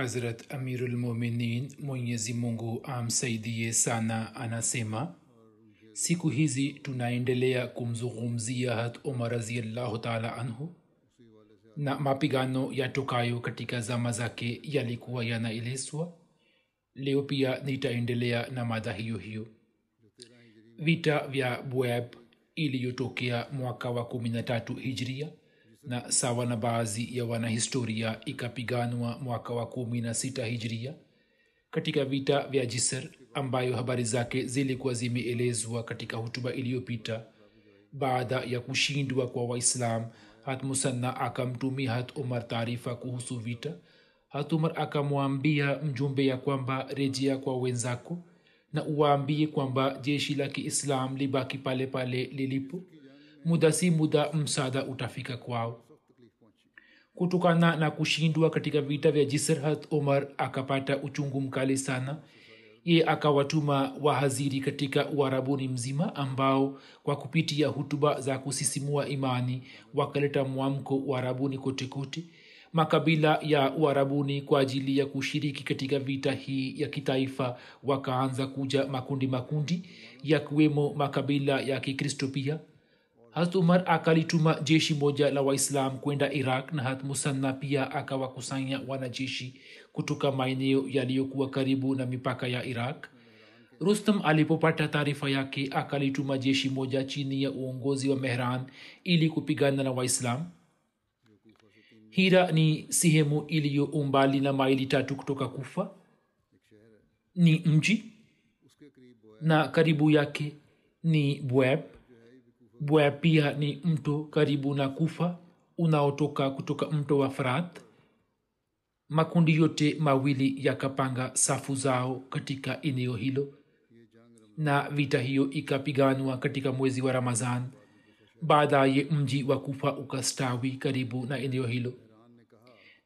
Hazrat Amirul Mominin Mwenyezi Mungu amsaidie sana anasema siku hizi tunaendelea kumzungumzia hat Umar raziallahu taala anhu na mapigano yatokayo katika zama zake yalikuwa yanaelezwa. Leo pia nitaendelea na mada hiyo hiyo. Vita vya bweb iliyotokea mwaka wa 13 hijria na sawa na baadhi ya wanahistoria ikapiganwa mwaka wa kumi na sita hijria katika vita vya jisr ambayo habari zake zilikuwa zimeelezwa katika hutuba iliyopita baada ya kushindwa kwa waislam hat musanna akamtumia hat umar taarifa kuhusu vita. Hat umar akamwambia mjumbe ya kwamba rejea kwa wenzako na uwaambie kwamba jeshi la kiislam libaki pale pale lilipo muda si muda msaada utafika kwao. Kutokana na kushindwa katika vita vya jisrhat omar akapata uchungu mkali sana. Ye akawatuma wahaziri katika uharabuni mzima ambao kwa kupitia hutuba za kusisimua imani wakaleta mwamko uharabuni kotekote makabila ya uharabuni kwa ajili ya kushiriki katika vita hii ya kitaifa wakaanza kuja makundi makundi yakiwemo makabila ya kikristo pia hat umar akalituma jeshi moja la waislam kwenda iraq na hat musanna pia akawakusanya wanajeshi kutoka maeneo yaliyokuwa karibu na mipaka ya iraq. Rustam alipopata taarifa yake akalituma jeshi moja chini ya uongozi wa mehran ili kupigana na waislam. Hira ni sehemu iliyo umbali na maili tatu kutoka kufa. Ni mji na karibu yake ni bweb bwea pia ni mto karibu na kufa unaotoka kutoka mto wa frat makundi yote mawili yakapanga safu zao katika eneo hilo na vita hiyo ikapiganwa katika mwezi wa ramazan baadaye mji wa kufa ukastawi karibu na eneo hilo.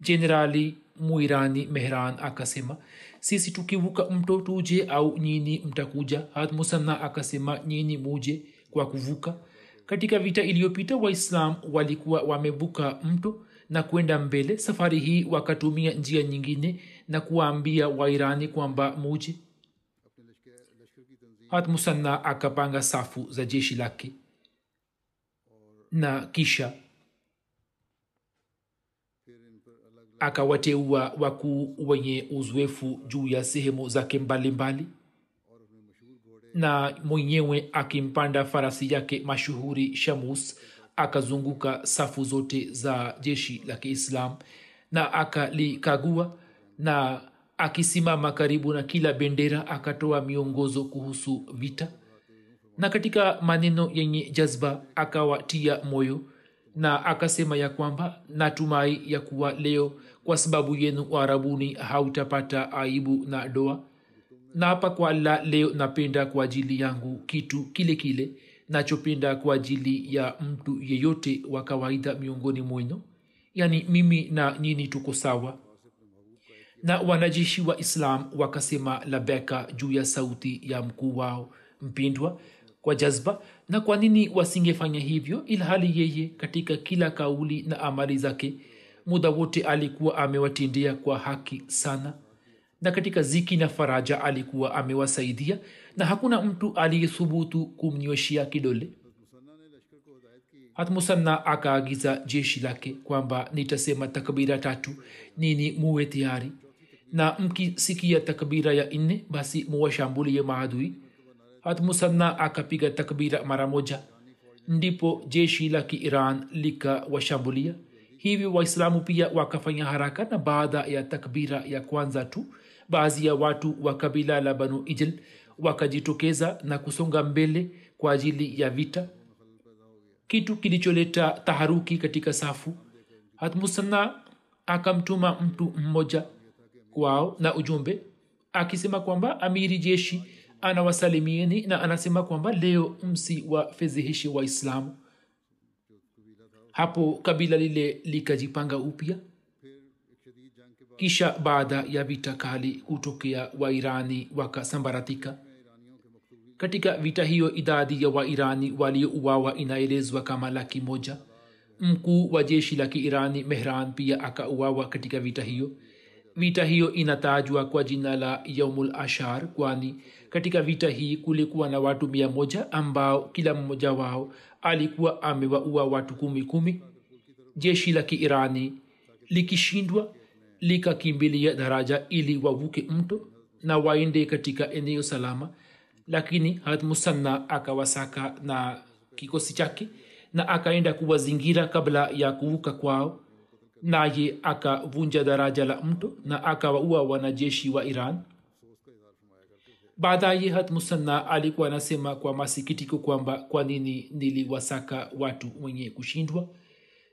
Jenerali muirani mehran akasema sisi tukivuka mto tuje au nyini mtakuja hat musanna akasema nyini muje kwa kuvuka katika vita iliyopita waislam walikuwa wamevuka mto na kwenda mbele. Safari hii wakatumia njia nyingine na kuwaambia wairani kwamba muje hatmusanna akapanga safu za jeshi lake na kisha akawateua wakuu wenye uzoefu juu ya sehemu zake mbalimbali. mbali na mwenyewe akimpanda farasi yake mashuhuri shamus akazunguka safu zote za jeshi la kiislam na akalikagua na akisimama karibu na kila bendera akatoa miongozo kuhusu vita. Na katika maneno yenye jazba akawatia moyo na akasema ya kwamba natumai ya kuwa leo kwa sababu yenu waarabuni hautapata aibu na doa naapa kwa allah leo napenda kwa ajili yangu kitu kile kile nachopenda kwa ajili ya mtu yeyote wa kawaida miongoni mwenu. Yaani mimi na nyini tuko sawa. Na wanajeshi wa islam wakasema labeka juu ya sauti ya mkuu wao mpindwa kwa jazba. Na kwa nini wasingefanya hivyo ilhali yeye katika kila kauli na amali zake muda wote alikuwa amewatindia kwa haki sana na katika ziki na faraja alikuwa amewasaidia na hakuna mtu aliyethubutu kumnyweshia kidole. Hatmusanna akaagiza jeshi lake kwamba nitasema takbira tatu nini muwe tayari. Na mkisikia takbira ya nne basi muwashambulie maadui. Hatmusanna akapiga takbira mara moja. Ndipo jeshi la kiiran likawashambulia. Hivyo waislamu pia wakafanya haraka na baada ya takbira ya kwanza tu baadhi ya watu wa kabila la banu ijl wakajitokeza na kusonga mbele kwa ajili ya vita. Kitu kilicholeta taharuki katika safu. Hatmusanna akamtuma mtu mmoja kwao na ujumbe akisema kwamba amiri jeshi anawasalimieni na anasema kwamba leo msi wa fedheheshi waislamu. Hapo kabila lile likajipanga upya kisha baada ya vita kali kutokea wairani wakasambaratika. Katika vita hiyo idadi ya wairani waliouawa inaelezwa kama laki moja. Mkuu wa jeshi la kiirani mehran pia akauawa katika vita hiyo. Vita hiyo inatajwa kwa jina la yaumul ashar kwani katika vita hii kulikuwa na watu mia moja ambao kila mmoja wao alikuwa amewaua watu kumi kumi. Jeshi la kiirani likishindwa likakimbilia daraja ili wavuke mto na waende katika eneo salama. Lakini hatmusanna akawasaka na kikosi chake na akaenda kuwazingira kabla ya kuvuka kwao. Naye akavunja daraja la mto na akawaua wanajeshi wa iran. Baadaye hatmusanna alikuwa anasema kwa masikitiko kwamba kwa nini niliwasaka watu wenye kushindwa?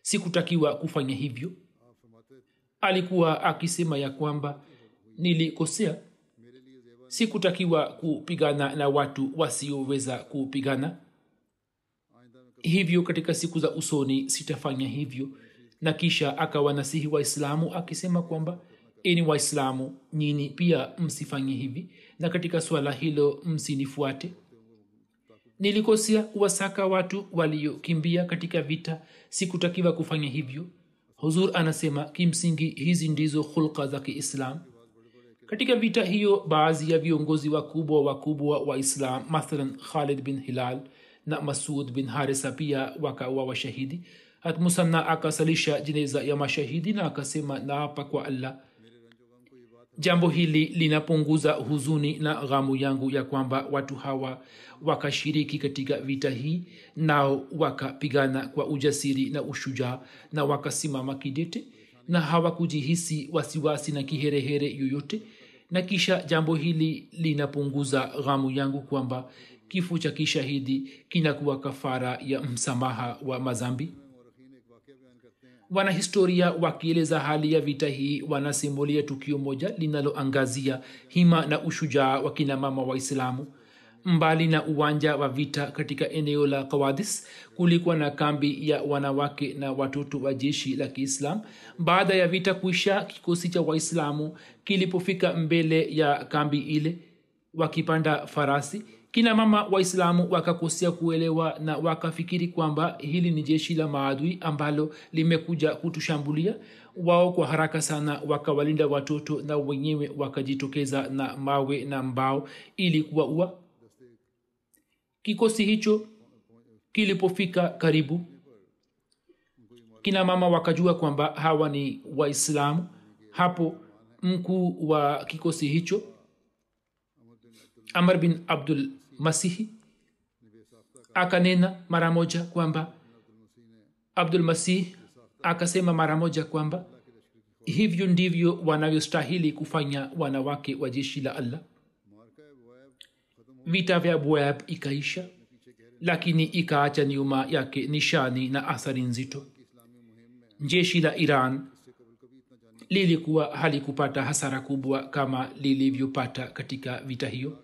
Sikutakiwa kufanya hivyo alikuwa akisema ya kwamba nilikosea. Sikutakiwa kupigana na watu wasioweza kupigana. Hivyo katika siku za usoni sitafanya hivyo. Na kisha akawanasihi waislamu akisema kwamba ini waislamu nyini pia msifanye hivi. Na katika swala hilo msinifuate. Nilikosea kuwasaka watu waliokimbia katika vita. Sikutakiwa kufanya hivyo huzur anasema kimsingi hizi ndizo hulka za kiislam. Katika vita hiyo baadhi ya viongozi wakubwa wakubwa wa islam mathalan khalid bin hilal na masud bin harisa pia wakawa washahidi. Hatmusanna akasalisha jeneza ya mashahidi na akasema naapa kwa allah jambo hili linapunguza huzuni na ghamu yangu ya kwamba watu hawa wakashiriki katika vita hii nao wakapigana kwa ujasiri na ushujaa na wakasimama kidete na hawakujihisi wasiwasi na kiherehere yoyote. Na kisha jambo hili linapunguza ghamu yangu kwamba kifo cha kishahidi kinakuwa kafara ya msamaha wa mazambi wanahistoria wakieleza hali ya vita hii wanasimulia tukio moja linaloangazia hima na ushujaa wa kinamama waislamu. Mbali na uwanja wa vita katika eneo la kawadis kulikuwa na kambi ya wanawake na watoto wa jeshi la kiislam. Baada ya vita kuisha kikosi cha waislamu kilipofika mbele ya kambi ile wakipanda farasi kina mama waislamu wakakosea kuelewa na wakafikiri kwamba hili ni jeshi la maadui ambalo limekuja kutushambulia. Wao kwa haraka sana wakawalinda watoto na wenyewe wakajitokeza na mawe na mbao ili kuwaua. Kikosi hicho kilipofika karibu kina mama wakajua kwamba hawa ni waislamu. Hapo mkuu wa kikosi hicho amr bin abdul masihi akanena mara moja kwamba abdul masih akasema mara moja kwamba hivyo ndivyo wanavyostahili kufanya wanawake wa jeshi la allah. Vita vya boab ikaisha lakini ikaacha nyuma yake nishani na athari nzito. Jeshi la iran lilikuwa halikupata hasara kubwa kama lilivyopata katika vita hiyo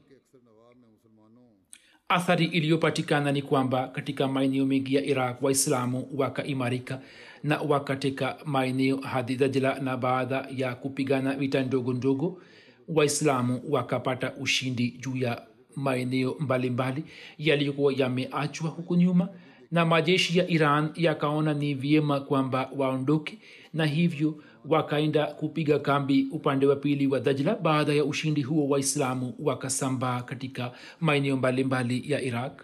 athari iliyopatikana ni kwamba katika maeneo mengi ya iraq waislamu wakaimarika na wakateka maeneo hadi dajla na baada ya kupigana vita ndogo ndogo waislamu wakapata ushindi juu ya maeneo mbalimbali yaliyokuwa yameachwa huku nyuma na majeshi ya iran yakaona ni vyema kwamba waondoke na hivyo wakaenda kupiga kambi upande wa pili wa dajla baada ya ushindi huo waislamu wakasambaa katika maeneo mbalimbali ya iraq.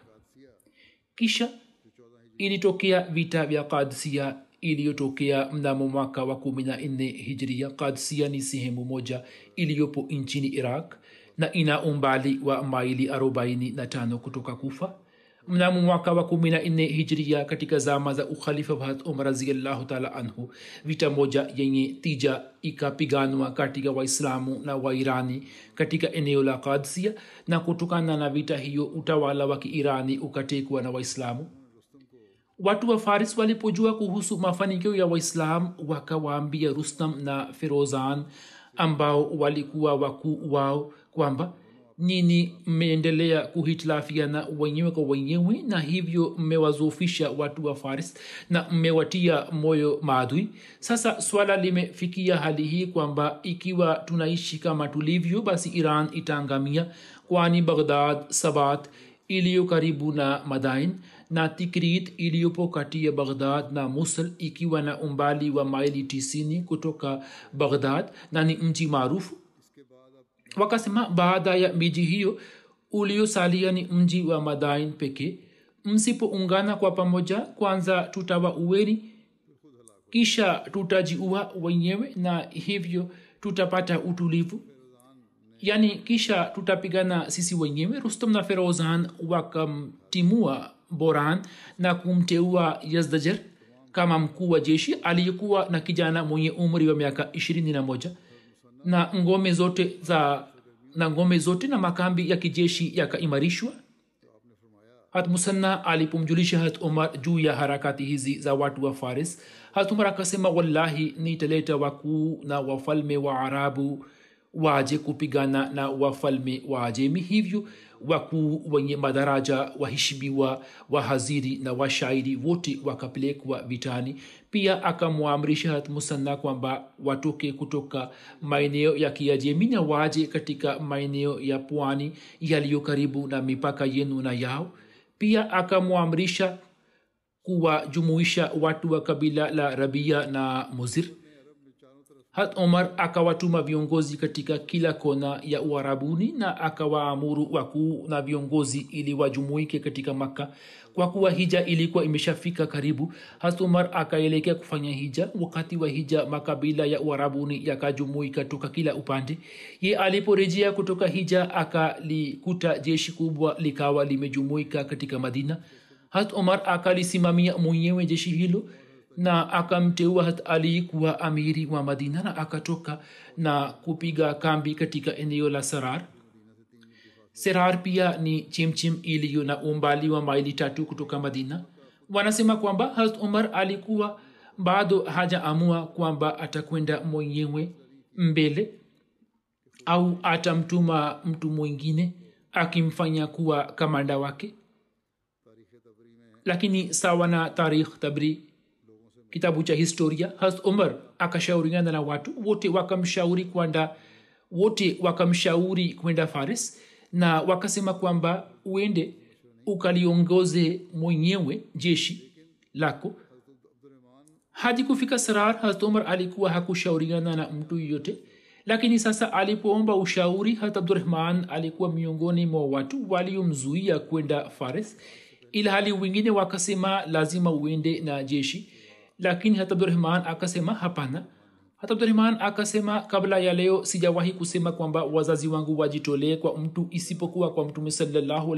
Kisha ilitokea vita vya kadsia iliyotokea mnamo mwaka wa kumi na nne hijria. Kadsia ni sehemu moja iliyopo nchini iraq na ina umbali wa maili 45 kutoka kufa mnamo mwaka wa kumi na nne hijria katika zama za ukhalifa wa umar raziallahu taala anhu vita moja yenye tija ikapiganwa katika waislamu na wairani katika eneo la kadsia na kutokana na vita hiyo utawala wa kiirani ukatekwa na waislamu. Watu wa faris walipojua kuhusu mafanikio ya waislam wakawaambia rustam na ferozan ambao walikuwa wakuu wao kwamba nyini mmeendelea kuhitilafiana wenyewe kwa wenyewe na hivyo mmewazofisha watu wa faris na mmewatia moyo maadui. Sasa swala limefikia hali hii kwamba ikiwa tunaishi kama tulivyo basi iran itaangamia kwani baghdad sabat iliyo karibu na madain na tikrit iliyopo kati ya baghdad na musl ikiwa na umbali wa maili tisini kutoka baghdad na ni mji maarufu wakasema baada ya miji hiyo uliosalia ni mji wa madain pekee msipoungana kwa pamoja kwanza tutawa uweni kisha tutajiua wenyewe na hivyo tutapata utulivu. Yaani kisha tutapigana sisi wenyewe. Rustom na ferozan wakamtimua boran na kumteua yazdajer kama mkuu wa jeshi aliyekuwa na kijana mwenye umri wa miaka ishirini na moja na ngome zote za na ngome zote na makambi ya kijeshi yakaimarishwa? Hat musanna alipomjulisha hat umar juu ya harakati hizi za watu wa faris hat umar akasema wallahi nitaleta wakuu na wafalme wa arabu waje kupigana na wafalme wa ajemi. Hivyo wakuu wenye madaraja waheshimiwa wahaziri na washairi wote wakapelekwa vitani. Pia akamwamrisha hat musanna kwamba watoke kutoka maeneo ya kiajemi na waje katika maeneo ya pwani yaliyo karibu na mipaka yenu na yao. Pia akamwamrisha kuwajumuisha watu wa kabila la rabia na muzir hat omar akawatuma viongozi katika kila kona ya uharabuni na akawaamuru wakuu na viongozi ili wajumuike katika makka kwa kuwa hija ilikuwa imeshafika karibu. Hat omar akaelekea kufanya hija. Wakati wa hija makabila ya uharabuni yakajumuika toka kila upande. Ye aliporejea kutoka hija akalikuta jeshi kubwa likawa limejumuika katika madina. Hat omar akalisimamia mwenyewe jeshi hilo na akamteua ali kuwa amiri wa madina na akatoka na kupiga kambi katika eneo la sarar serar pia ni chimchim iliyo na umbali wa maili tatu kutoka madina. Wanasema kwamba harat umar alikuwa bado hajaamua kwamba atakwenda mwenyewe mbele au atamtuma mtu mwingine akimfanya kuwa kamanda wake. Lakini sawa na tarikh tabri kitabu cha historia has umar akashauriana na watu wote wakamshauri kwenda wote wakamshauri kwenda faris na wakasema kwamba uende ukaliongoze mwenyewe jeshi lako. Hadi kufika sarar hat umar alikuwa hakushauriana na mtu yoyote lakini sasa alipoomba ushauri hat abdurahman alikuwa miongoni mwa watu waliomzuia kwenda faris ilhali wengine wakasema lazima uende na jeshi lakini hata akasema hapana. Hata abdurahman akasema kabla ya leo sijawahi kusema kwamba wazazi wangu wajitolee kwa mtu isipokuwa kwa mtume salallahu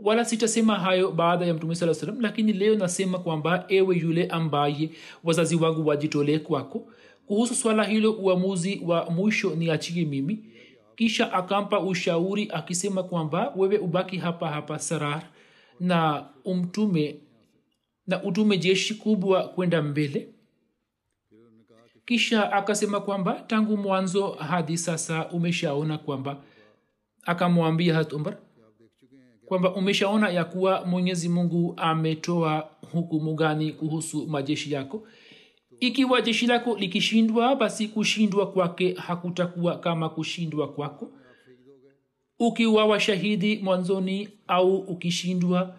wala sitasema hayo baada ya mtume saa salam lakini leo nasema kwamba ewe yule ambaye wazazi wangu wajitolee kwako. Kuhusu swala hilo uamuzi wa mwisho ni achie mimi. Kisha akampa ushauri akisema kwamba wewe ubaki hapa hapa sarar na umtume na utume jeshi kubwa kwenda mbele. Kisha akasema kwamba tangu mwanzo hadi sasa umeshaona kwamba akamwambia hat kwamba umeshaona ya kuwa mwenyezi mungu ametoa hukumu gani kuhusu majeshi yako. Ikiwa jeshi lako likishindwa basi kushindwa kwake hakutakuwa kama kushindwa kwako. Ukiwa washahidi mwanzoni au ukishindwa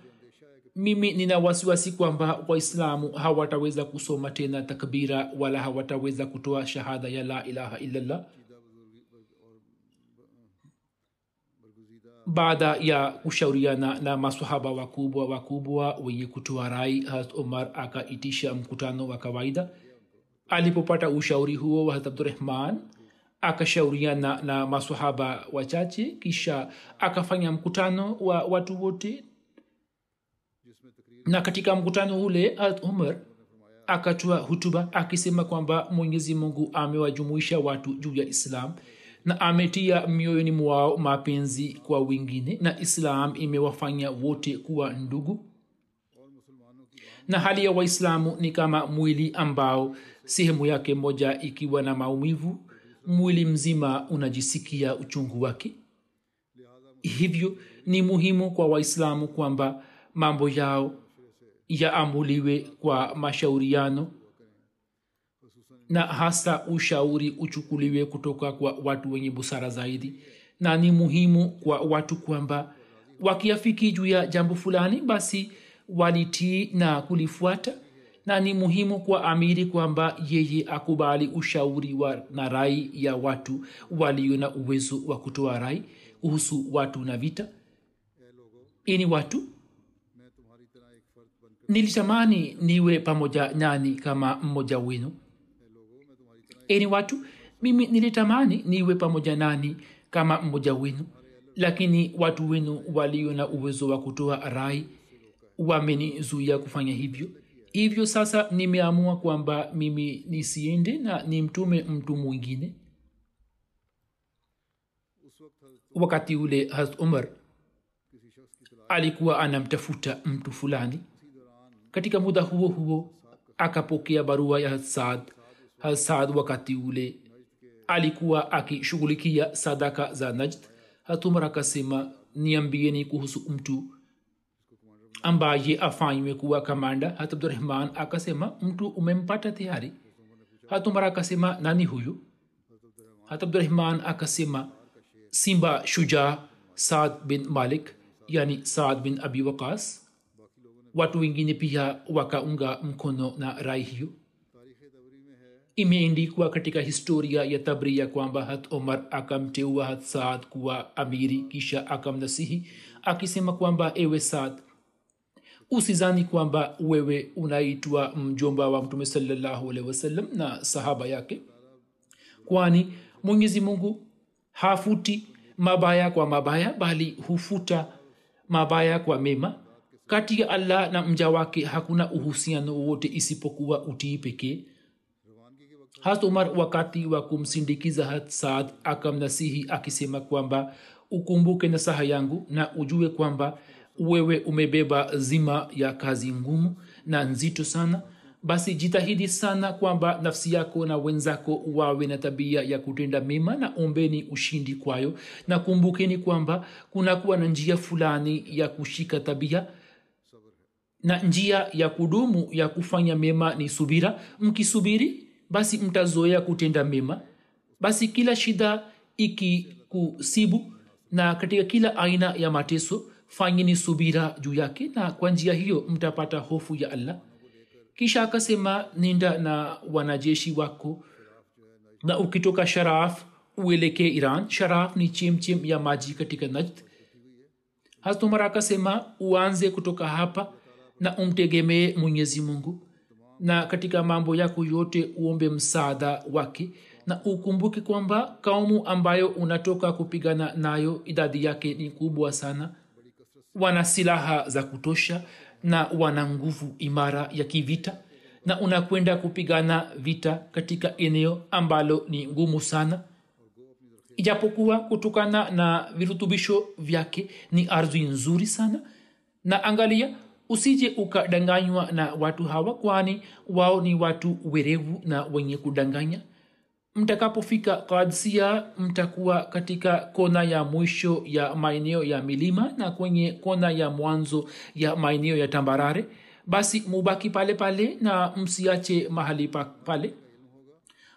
mimi nina wasiwasi kwamba waislamu hawataweza kusoma tena takbira wala hawataweza kutoa shahada ya la ilaha illallah. Baada ya kushauriana na masahaba wakubwa wakubwa wenye kutoa rai harat umar akaitisha mkutano wa kawaida. Alipopata ushauri huo wa abdurahman akashauriana na masahaba wachache kisha akafanya mkutano wa watu wote na katika mkutano ule umar akatoa hutuba akisema kwamba mwenyezi mungu amewajumuisha watu juu ya islam na ametia mioyoni mwao mapenzi kwa wengine na islam imewafanya wote kuwa ndugu. Na hali ya waislamu ni kama mwili ambao sehemu yake moja ikiwa na maumivu mwili mzima unajisikia uchungu wake. Hivyo ni muhimu kwa waislamu kwamba mambo yao yaamuliwe kwa mashauriano na hasa ushauri uchukuliwe kutoka kwa watu wenye busara zaidi na ni muhimu kwa watu kwamba wakiafiki juu ya jambo fulani basi walitii na kulifuata na ni muhimu kwa amiri kwamba yeye akubali ushauri wa na rai ya watu walio na uwezo wa kutoa rai kuhusu watu na vita. Ini watu nilitamani niwe pamoja nani kama mmoja wenu? Eni watu mimi nilitamani niwe pamoja nani kama mmoja wenu. Lakini watu wenu walio na uwezo wa kutoa rai wamenizuia kufanya hivyo. Hivyo sasa nimeamua kwamba mimi nisiende na nimtume mtu mwingine. Wakati ule umar alikuwa anamtafuta mtu fulani katika muda huo huo akapokea barua ya hasad hasad wakati ule alikuwa akishughulikia sadaka za najd. Hatumar akasema niambieni kuhusu mtu ambaye afanywe kuwa kamanda. Hat abdurahman akasema mtu umempata tayari. Hatumar akasema nani huyu? Hat abdurahman akasema simba shujaa saad bin malik yani saad bin abi waqas watu wengine pia wakaunga mkono na rai hiyo. Imeendikwa katika historia ya tabria kwamba hat omar akamteua hat saad kuwa amiri kisha akamnasihi akisema kwamba ewe saad usizani kwamba wewe unaitwa mjomba wa mtume salallahu alehi wasallam na sahaba yake. Kwani mwenyezi mungu hafuti mabaya kwa mabaya bali hufuta mabaya kwa mema kati ya allah na mja wake hakuna uhusiano wowote isipokuwa utii pekee. Hasa umar wakati wa kumsindikiza saad akamnasihi akisema kwamba ukumbuke nasaha yangu na ujue kwamba wewe umebeba zima ya kazi ngumu na nzito sana. Basi jitahidi sana kwamba nafsi yako na wenzako wawe na tabia ya kutenda mema na ombeni ushindi kwayo. Na kumbukeni kwamba kunakuwa na njia fulani ya kushika tabia na njia ya kudumu ya kufanya mema ni subira. Mkisubiri basi mtazoea kutenda mema. Basi kila shida ikikusibu na katika kila aina ya mateso fanyeni subira juu yake na kwa njia hiyo mtapata hofu ya allah. Kisha akasema nenda na wanajeshi wako na ukitoka sharaf uelekee iran. Sharaf ni chemchem ya maji katika najd. Hastumar akasema uanze kutoka hapa na umtegemee mwenyezi mungu. Na katika mambo yako yote uombe msaada wake. Na ukumbuke kwamba kaumu ambayo unatoka kupigana nayo idadi yake ni kubwa sana. Wana silaha za kutosha na wana nguvu imara ya kivita. Na unakwenda kupigana vita katika eneo ambalo ni ngumu sana. Ijapokuwa kutokana na virutubisho vyake ni ardhi nzuri sana. Na angalia usije ukadanganywa na watu hawa kwani wao ni watu werevu na wenye kudanganya. Mtakapofika kadsia mtakuwa katika kona ya mwisho ya maeneo ya milima na kwenye kona ya mwanzo ya maeneo ya tambarare. Basi mubaki pale pale na msiache mahali pa pale.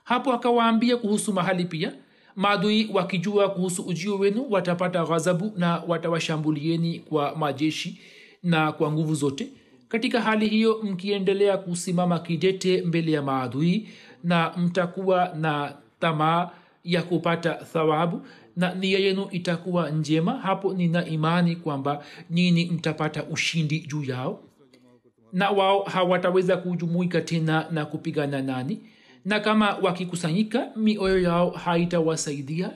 Hapo akawaambia kuhusu mahali pia. Maadui wakijua kuhusu ujio wenu watapata ghadhabu na watawashambulieni kwa majeshi na kwa nguvu zote. Katika hali hiyo mkiendelea kusimama kidete mbele ya maadui na mtakuwa na tamaa ya kupata thawabu na nia yenu itakuwa njema hapo nina imani kwamba nini mtapata ushindi juu yao. Na wao hawataweza kujumuika tena na kupigana nani. Na kama wakikusanyika mioyo yao haitawasaidia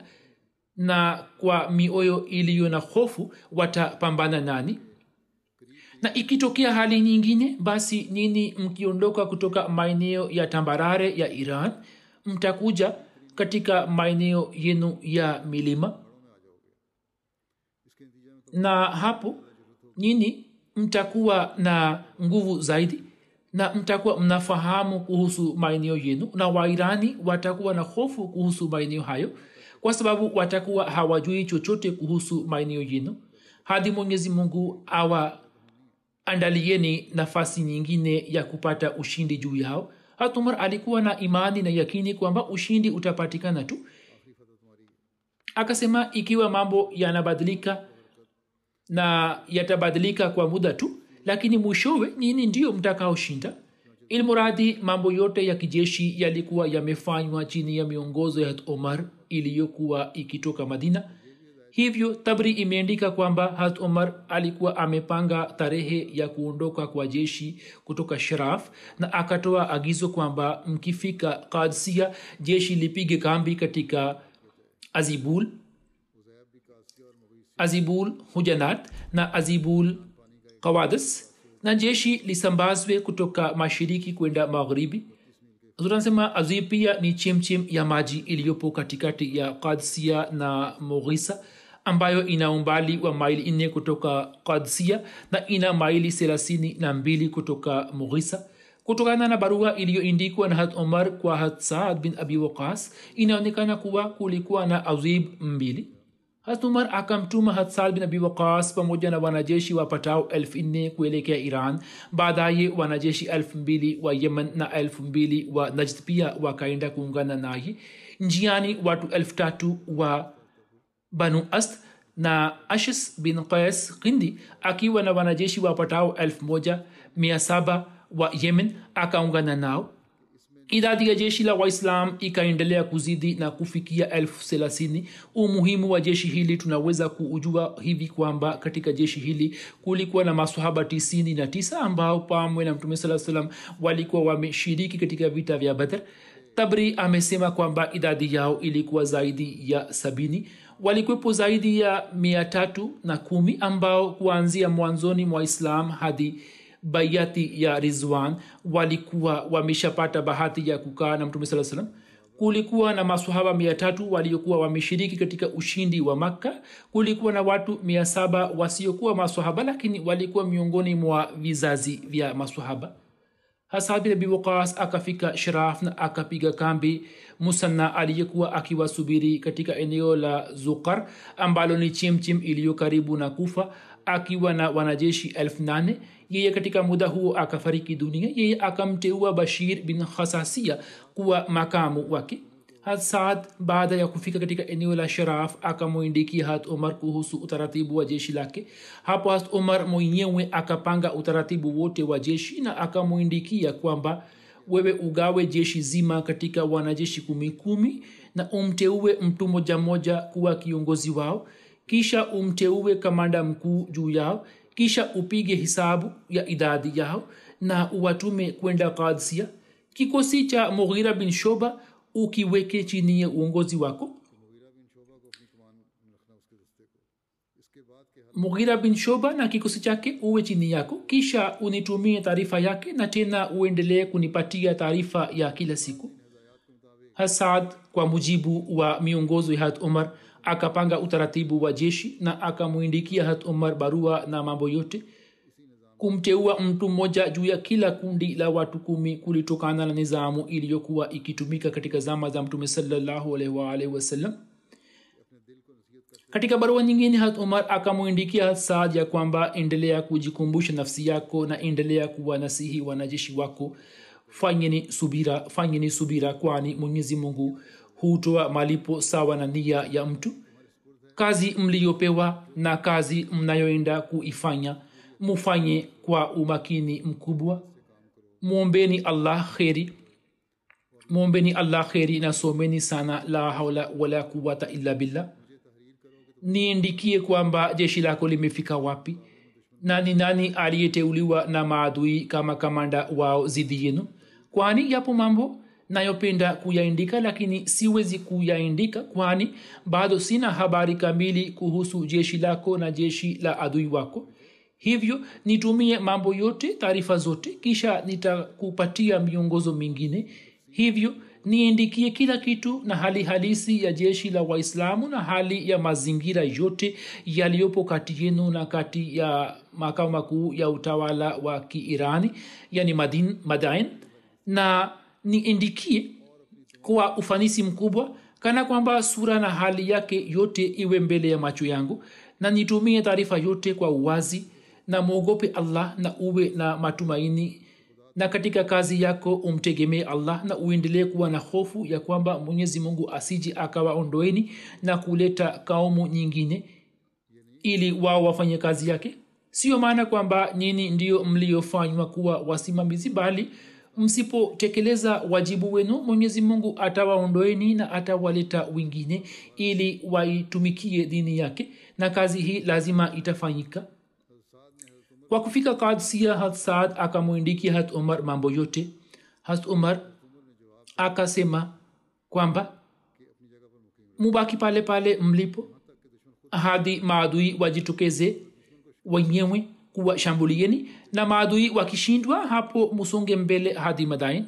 na kwa mioyo iliyo na hofu watapambana nani na ikitokea hali nyingine basi nini mkiondoka kutoka maeneo ya tambarare ya iran mtakuja katika maeneo yenu ya milima. Na hapo nyini mtakuwa na nguvu zaidi na mtakuwa mnafahamu kuhusu maeneo yenu na wairani watakuwa na hofu kuhusu maeneo hayo kwa sababu watakuwa hawajui chochote kuhusu maeneo yenu. Hadi mwenyezi mungu awaandalieni nafasi nyingine ya kupata ushindi juu yao. Hatumar alikuwa na imani na yakini kwamba ushindi utapatikana tu. Akasema ikiwa mambo yanabadilika na yatabadilika kwa muda tu lakini mwishowe nini ndiyo mtakaoshinda? Ilmuradhi mambo yote ya kijeshi yalikuwa yamefanywa chini ya miongozo ya omar iliyokuwa ikitoka madina hivyo tabri imeandika kwamba hat umar alikuwa amepanga tarehe ya kuondoka kwa jeshi kutoka sharaf na akatoa agizo kwamba mkifika kadsia jeshi lipige kambi katika azibul azibul hujanat na azibul kawadas na jeshi lisambazwe kutoka mashiriki kwenda magharibi tunasema azib pia ni chemchem ya maji iliyopo katikati ya kadsia na moghisa ambayo ina umbali wa maili nne kutoka kadsia na ina maili thelathini na mbili kutoka mughisa kutokana na barua iliyoindikwa na hat omar kwa hat saad bin abi waqas inaonekana kuwa kulikuwa na azib mbili umar akamtuma hatsal bin abi waqas pamoja na wanajeshi wapatao elfu nne kuelekea iran. Baadaye wanajeshi elfu mbili wa yemen na elfu mbili wa najd pia wakaenda kuungana naye. Njiani watu elfu wa banu ast na ashis bin qais kindi akiwa na wanajeshi wapatao elfu moja mia wa yemen akaungana nao idadi ya jeshi la waislam ikaendelea kuzidi na kufikia elfu thelathini. Umuhimu wa jeshi hili tunaweza kuujua hivi kwamba katika jeshi hili kulikuwa na masahaba tisini na tisa ambao pamwe na mtume saa salam walikuwa wameshiriki katika vita vya badr. Tabri amesema kwamba idadi yao ilikuwa zaidi ya sabini. Walikuwepo zaidi ya mia tatu na kumi ambao kuanzia mwanzoni mwa islam hadi bayati ya rizwan walikuwa wameshapata bahati ya kukaa na mtume saa salam kulikuwa na masahaba mia tatu waliokuwa wameshiriki katika ushindi wa makka. Kulikuwa na watu mia saba wasiokuwa masahaba lakini walikuwa miongoni mwa vizazi vya masahaba hasabi nabi wakas akafika sharaf na akapiga kambi musanna aliyekuwa akiwasubiri katika eneo la zukar ambalo ni chimchim iliyo karibu na kufa akiwa na wanajeshi elfu nane yeye katika muda huo akafariki dunia yeye akamteua bashir bin khasasia kuwa makamu wake. Saad baada ya kufika katika eneo la sharaf akamwindikia hat umar kuhusu utaratibu wa jeshi lake. Hapo hat umar mwenyewe akapanga utaratibu wote wa jeshi na akamwindikia kwamba wewe ugawe jeshi zima katika wanajeshi kumi kumi na umteue mtu moja moja kuwa kiongozi wao. Kisha umteue kamanda mkuu juu yao kisha upige hisabu ya idadi yao na uwatume kwenda kadsia kikosi cha mughira bin shoba ukiweke chini ya uongozi wako. Mughira bin shoba na kikosi chake uwe chini yako. Kisha unitumie taarifa yake na tena uendelee kunipatia taarifa ya kila siku. Hasad kwa mujibu wa miongozo ya hat umar akapanga utaratibu wa jeshi na akamwindikia hat umar barua na mambo yote kumteua mtu mmoja juu ya kila kundi la watu kumi kulitokana na nizamu iliyokuwa ikitumika katika zama za mtume salallahu wasallam. Katika barua nyingine hat umar akamwindikia hat saad ya kwamba endelea kujikumbusha nafsi yako na endelea kuwa nasihi wanajeshi wako. Fanyeni subira fanyeni subira kwani mwenyezi mungu hutoa malipo sawa na nia ya mtu. Kazi mliyopewa na kazi mnayoenda kuifanya mufanye kwa umakini mkubwa. Mwombeni allah kheri. Mwombeni allah kheri na someni sana la haula wala quwata illa billah. Niindikie kwamba jeshi lako limefika wapi na ni nani aliyeteuliwa na maadui kama kamanda wao zidi yenu? Kwani yapo mambo nayopenda kuyaindika lakini siwezi kuyaindika kwani bado sina habari kamili kuhusu jeshi lako na jeshi la adui wako. Hivyo nitumie mambo yote taarifa zote kisha nitakupatia miongozo mingine. Hivyo niindikie kila kitu na hali halisi ya jeshi la waislamu na hali ya mazingira yote yaliyopo kati yenu na kati ya makao makuu ya utawala wa kiirani yani madain na niindikie kwa ufanisi mkubwa kana kwamba sura na hali yake yote iwe mbele ya macho yangu na nitumie taarifa yote kwa uwazi na mwogope allah na uwe na matumaini na katika kazi yako umtegemee allah na uendelee kuwa na hofu ya kwamba mwenyezi mungu asiji akawaondoeni na kuleta kaumu nyingine ili wao wafanye kazi yake. Sio maana kwamba nyini ndio mliofanywa kuwa wasimamizi bali msipotekeleza wajibu wenu mwenyezi mungu atawaondoeni na atawaleta wengine ili waitumikie dini yake na kazi hii lazima itafanyika. Kwa kufika kadsia hat saad akamwindikia hat umar mambo yote. Hat umar akasema kwamba mubaki pale pale mlipo hadi maadui wajitokeze wenyewe kuwashambulieni na maadui wakishindwa hapo musonge mbele hadi madain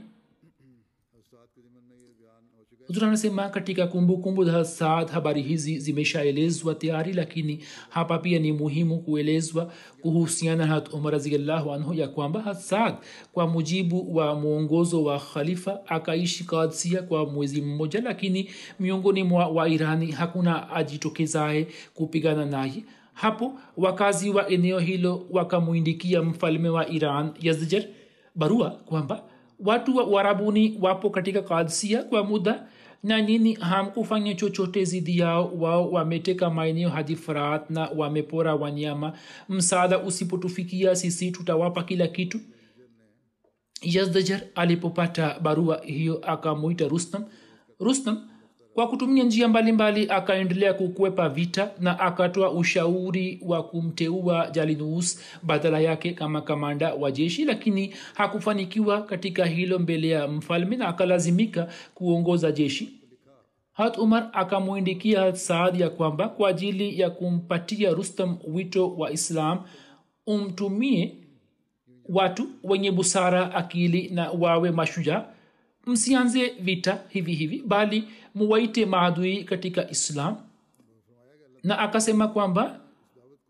huzur anasema katika kumbukumbu za saad habari hizi zimeshaelezwa tayari lakini hapa pia ni muhimu kuelezwa kuhusiana na umar raziallahu anhu ya kwamba hasad kwa mujibu wa mwongozo wa khalifa akaishi kadsia kwa mwezi mmoja lakini miongoni mwa wairani hakuna ajitokezaye kupigana naye hapo wakazi wa eneo hilo wakamwindikia mfalme wa iran yazjer barua kwamba watu wa uarabuni wapo katika kadsia kwa muda na nini hamkufanya chochote zidi yao. Wao wameteka maeneo hadi farat na wamepora wanyama. Msaada usipotufikia sisi tutawapa kila kitu. Yazdajar alipopata barua hiyo akamwita rustam. Rustam kwa kutumia njia mbalimbali akaendelea kukwepa vita na akatoa ushauri wa kumteua jalinus badala yake kama kamanda wa jeshi lakini hakufanikiwa katika hilo mbele ya mfalme na akalazimika kuongoza jeshi. Hat umar akamwindikia saadi ya kwamba kwa ajili ya kumpatia rustam wito wa islam umtumie watu wenye busara akili na wawe mashujaa msianze vita hivi hivi bali muwaite maadui katika islam. Na akasema kwamba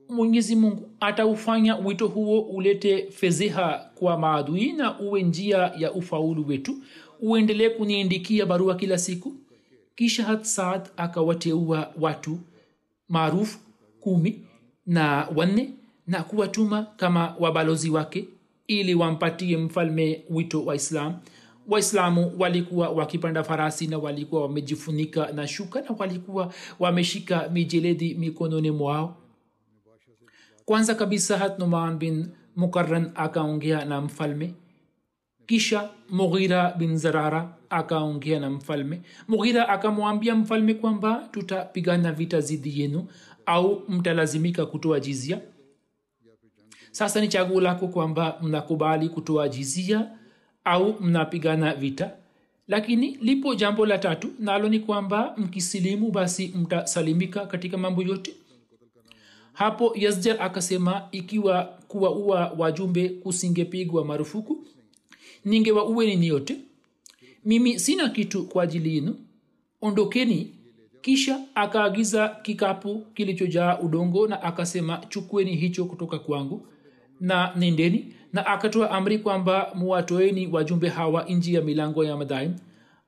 mwenyezi mungu ataufanya wito huo ulete fedheha kwa maadui na uwe njia ya ufaulu wetu uendelee kuniindikia barua kila siku. Kisha hat saad akawateua watu maarufu kumi na wanne na kuwatuma kama wabalozi wake ili wampatie mfalme wito wa islam waislamu walikuwa wakipanda farasi na walikuwa wamejifunika na shuka na walikuwa wameshika mijeledi mikononi mwao. Kwanza kabisa hatnuman bin mukaran akaongea na mfalme. Kisha mughira bin zarara akaongea na mfalme. Mughira akamwambia mfalme kwamba tutapigana vita zidi yenu au mtalazimika kutoa jizia sasa ni chaguo lako kwamba mnakubali kutoa jizia au mnapigana vita. Lakini lipo jambo la tatu nalo ni kwamba mkisilimu basi mtasalimika katika mambo yote. Hapo yasjar akasema ikiwa kuwaua wajumbe kusingepigwa marufuku ningewaueni ni yote. Mimi sina kitu kwa ajili yenu. Ondokeni. Kisha akaagiza kikapu kilichojaa udongo na akasema chukueni hicho kutoka kwangu na nendeni na akatoa amri kwamba muwatoeni wajumbe hawa nji ya milango ya madhai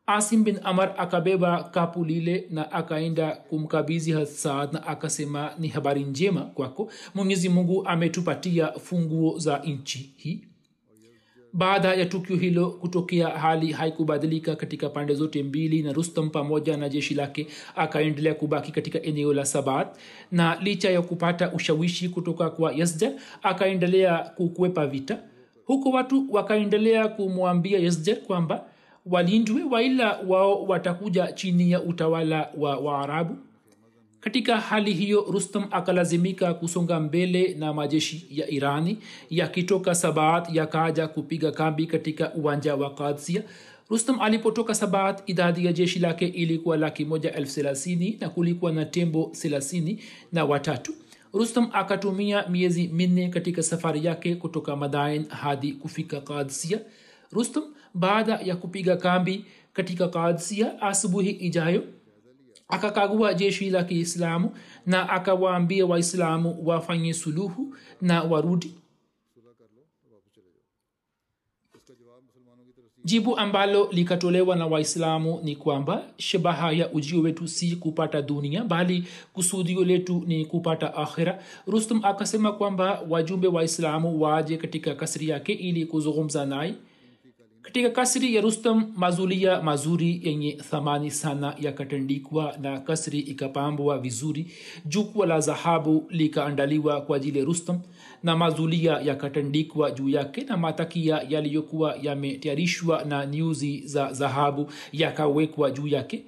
asim bin amar akabeba kapu lile na akaenda kumkabizi hasad na akasema ni habari njema kwako. Mwenyezi mungu ametupatia funguo za nchi hii baada ya tukio hilo kutokea hali haikubadilika katika pande zote mbili na rustam pamoja na jeshi lake akaendelea kubaki katika eneo la sabat na licha ya kupata ushawishi kutoka kwa yasja akaendelea kukwepa vita. Huko watu wakaendelea kumwambia yasja kwamba walindwe waila wao watakuja chini ya utawala wa waarabu katika hali hiyo rustam akalazimika kusonga mbele na majeshi ya irani yakitoka sabaat yakaja kupiga kambi katika uwanja wa kadsia rustam alipotoka sabaat idadi ya jeshi lake ilikuwa laki moja elfu thelathini na kulikuwa na tembo thelathini na watatu. Rustam akatumia miezi minne katika safari yake kutoka madain hadi kufika kadsia rustam baada ya kupiga kambi katika kadsia asubuhi ijayo akakagua jeshi la kiislamu na akawaambia waislamu wafanye suluhu na warudi. Jibu ambalo likatolewa na waislamu ni kwamba shabaha ya ujio wetu si kupata dunia bali kusudio letu ni kupata akhira. Rustum akasema kwamba wajumbe waislamu waje katika kasri yake ili kuzungumza naye katika kasri ya rustam mazulia mazuri yenye thamani sana yakatandikwa na kasri ikapambwa vizuri jukwa la dhahabu likaandaliwa kwa ajili ya rustam na mazulia yakatandikwa juu yake na matakia yaliyokuwa yametayarishwa na nyuzi za dhahabu yakawekwa juu yake.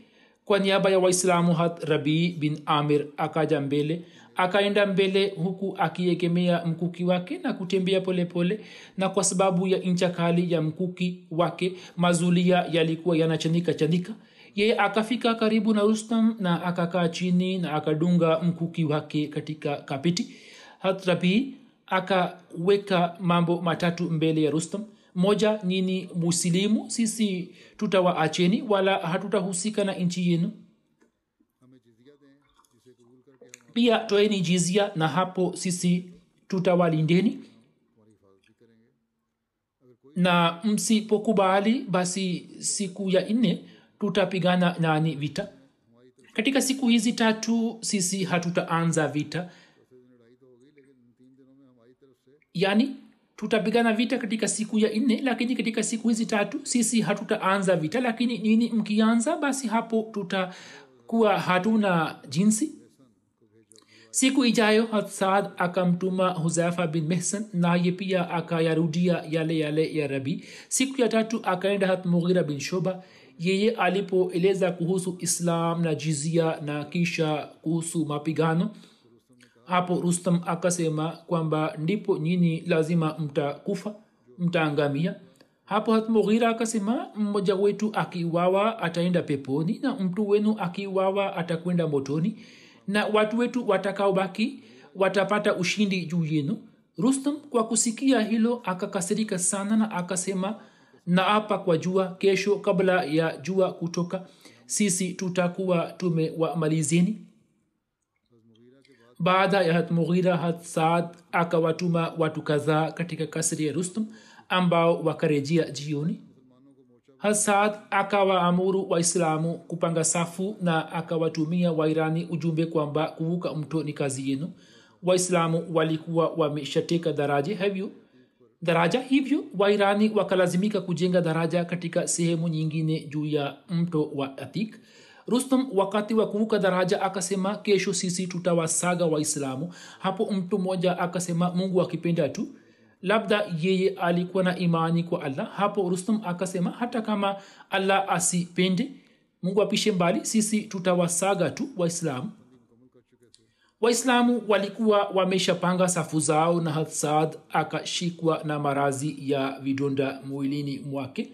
Kwa niaba ya waislamu hat rabii bin amir akaja mbele akaenda mbele huku akiegemea mkuki wake na kutembea polepole pole, na kwa sababu ya ncha kali ya mkuki wake mazulia yalikuwa yanachanika chanika. Yeye akafika karibu na rustam na akakaa chini na akadunga mkuki wake katika kapiti hatrabi akaweka mambo matatu mbele ya rustam. Moja nyini musilimu sisi tutawaacheni wala hatutahusika na nchi yenu pia toeni jizia na hapo sisi tutawalindeni na msipokubali basi siku ya nne tutapigana nani vita. Katika siku hizi tatu sisi hatutaanza vita. Yaani tutapigana vita katika siku ya nne lakini katika siku hizi tatu sisi hatutaanza vita. Lakini nini mkianza basi hapo tutakuwa hatuna jinsi siku ijayo hatsad akamtuma huzafa bin mehsan naye pia akayarudia yale yale ya rabi. Siku ya tatu akaenda hat mughira bin shoba. Yeye alipoeleza kuhusu islam na jizia na kisha kuhusu mapigano hapo rustam akasema kwamba ndipo nyini lazima mtakufa mtaangamia. Hapo hat mughira akasema mmoja wetu akiwawa ataenda peponi na mtu wenu akiwawa atakwenda motoni na watu wetu watakaobaki watapata ushindi juu yenu. Rustam kwa kusikia hilo akakasirika sana na akasema naapa kwa jua kesho kabla ya jua kutoka. Sisi tutakuwa tumewamalizeni. Baada ya hat mughira hat saad akawatuma watu kadhaa katika kasri ya rustam ambao wakarejea jioni hasad akawaamuru waislamu kupanga safu na akawatumia wairani ujumbe kwamba kuvuka mto ni kazi yenu. Waislamu walikuwa wameshateka daraja hivyo. Daraja hivyo wairani wakalazimika kujenga daraja katika sehemu nyingine juu ya mto wa atik. Rustam wakati wa kuvuka daraja akasema kesho sisi tutawasaga waislamu. Hapo mtu mmoja akasema mungu akipenda tu labda yeye alikuwa na imani kwa allah. Hapo rustum akasema hata kama allah asipende mungu apishe mbali sisi tutawasaga tu waislamu. Waislamu walikuwa wameshapanga safu zao na hasad akashikwa na marazi ya vidonda mwilini mwake.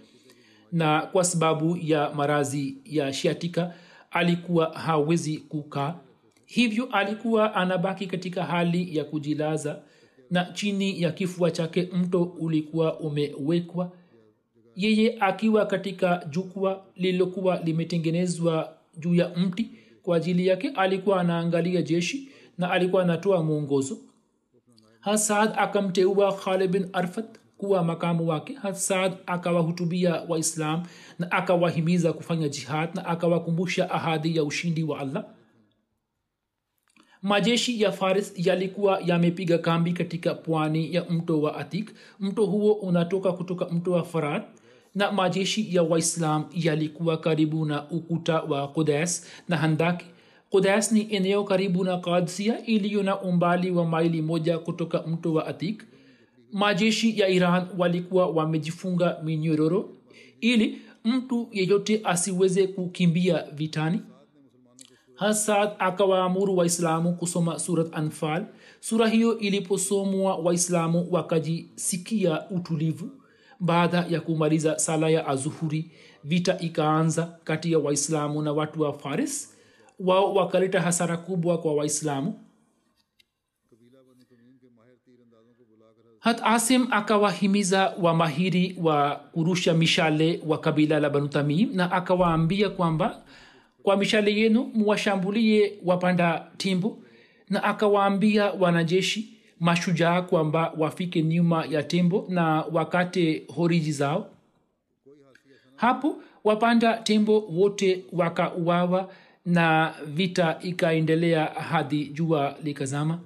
Na kwa sababu ya marazi ya shiatika alikuwa hawezi kukaa. Hivyo alikuwa anabaki katika hali ya kujilaza na chini ya kifua chake mto ulikuwa umewekwa. Yeye akiwa katika jukwa lililokuwa limetengenezwa juu ya mti kwa ajili yake alikuwa anaangalia jeshi na alikuwa anatoa mwongozo. Hasad akamteua khalid bin arfat kuwa makamu wake. Hasad akawahutubia waislam na akawahimiza kufanya jihad na akawakumbusha ahadi ya ushindi wa allah majeshi ya faris yalikuwa yamepiga kambi katika pwani ya mto wa atik. Mto huo unatoka kutoka mto wa farat na majeshi ya waislam yalikuwa karibu na ukuta wa kudes na handaki kudes ni eneo karibu na kadsia iliyo na umbali wa maili moja kutoka mto wa atik. Majeshi ya iran walikuwa wamejifunga minyororo ili mtu yeyote asiweze kukimbia vitani hasad akawaamuru waislamu kusoma surat anfal. Sura hiyo iliposomwa waislamu wakajisikia utulivu. Baada ya kumaliza sala ya azuhuri vita ikaanza kati ya waislamu na watu wa faris. Wao wakaleta hasara kubwa kwa waislamu. Hat asim akawahimiza wamahiri wa kurusha mishale wa kabila la banu tamim na akawaambia kwamba kwa mishale yenu muwashambulie wapanda timbu na akawaambia wanajeshi mashujaa kwamba wafike nyuma ya tembo na wakate horiji zao. Hapo wapanda tembo wote wakauawa na vita ikaendelea hadi jua likazama.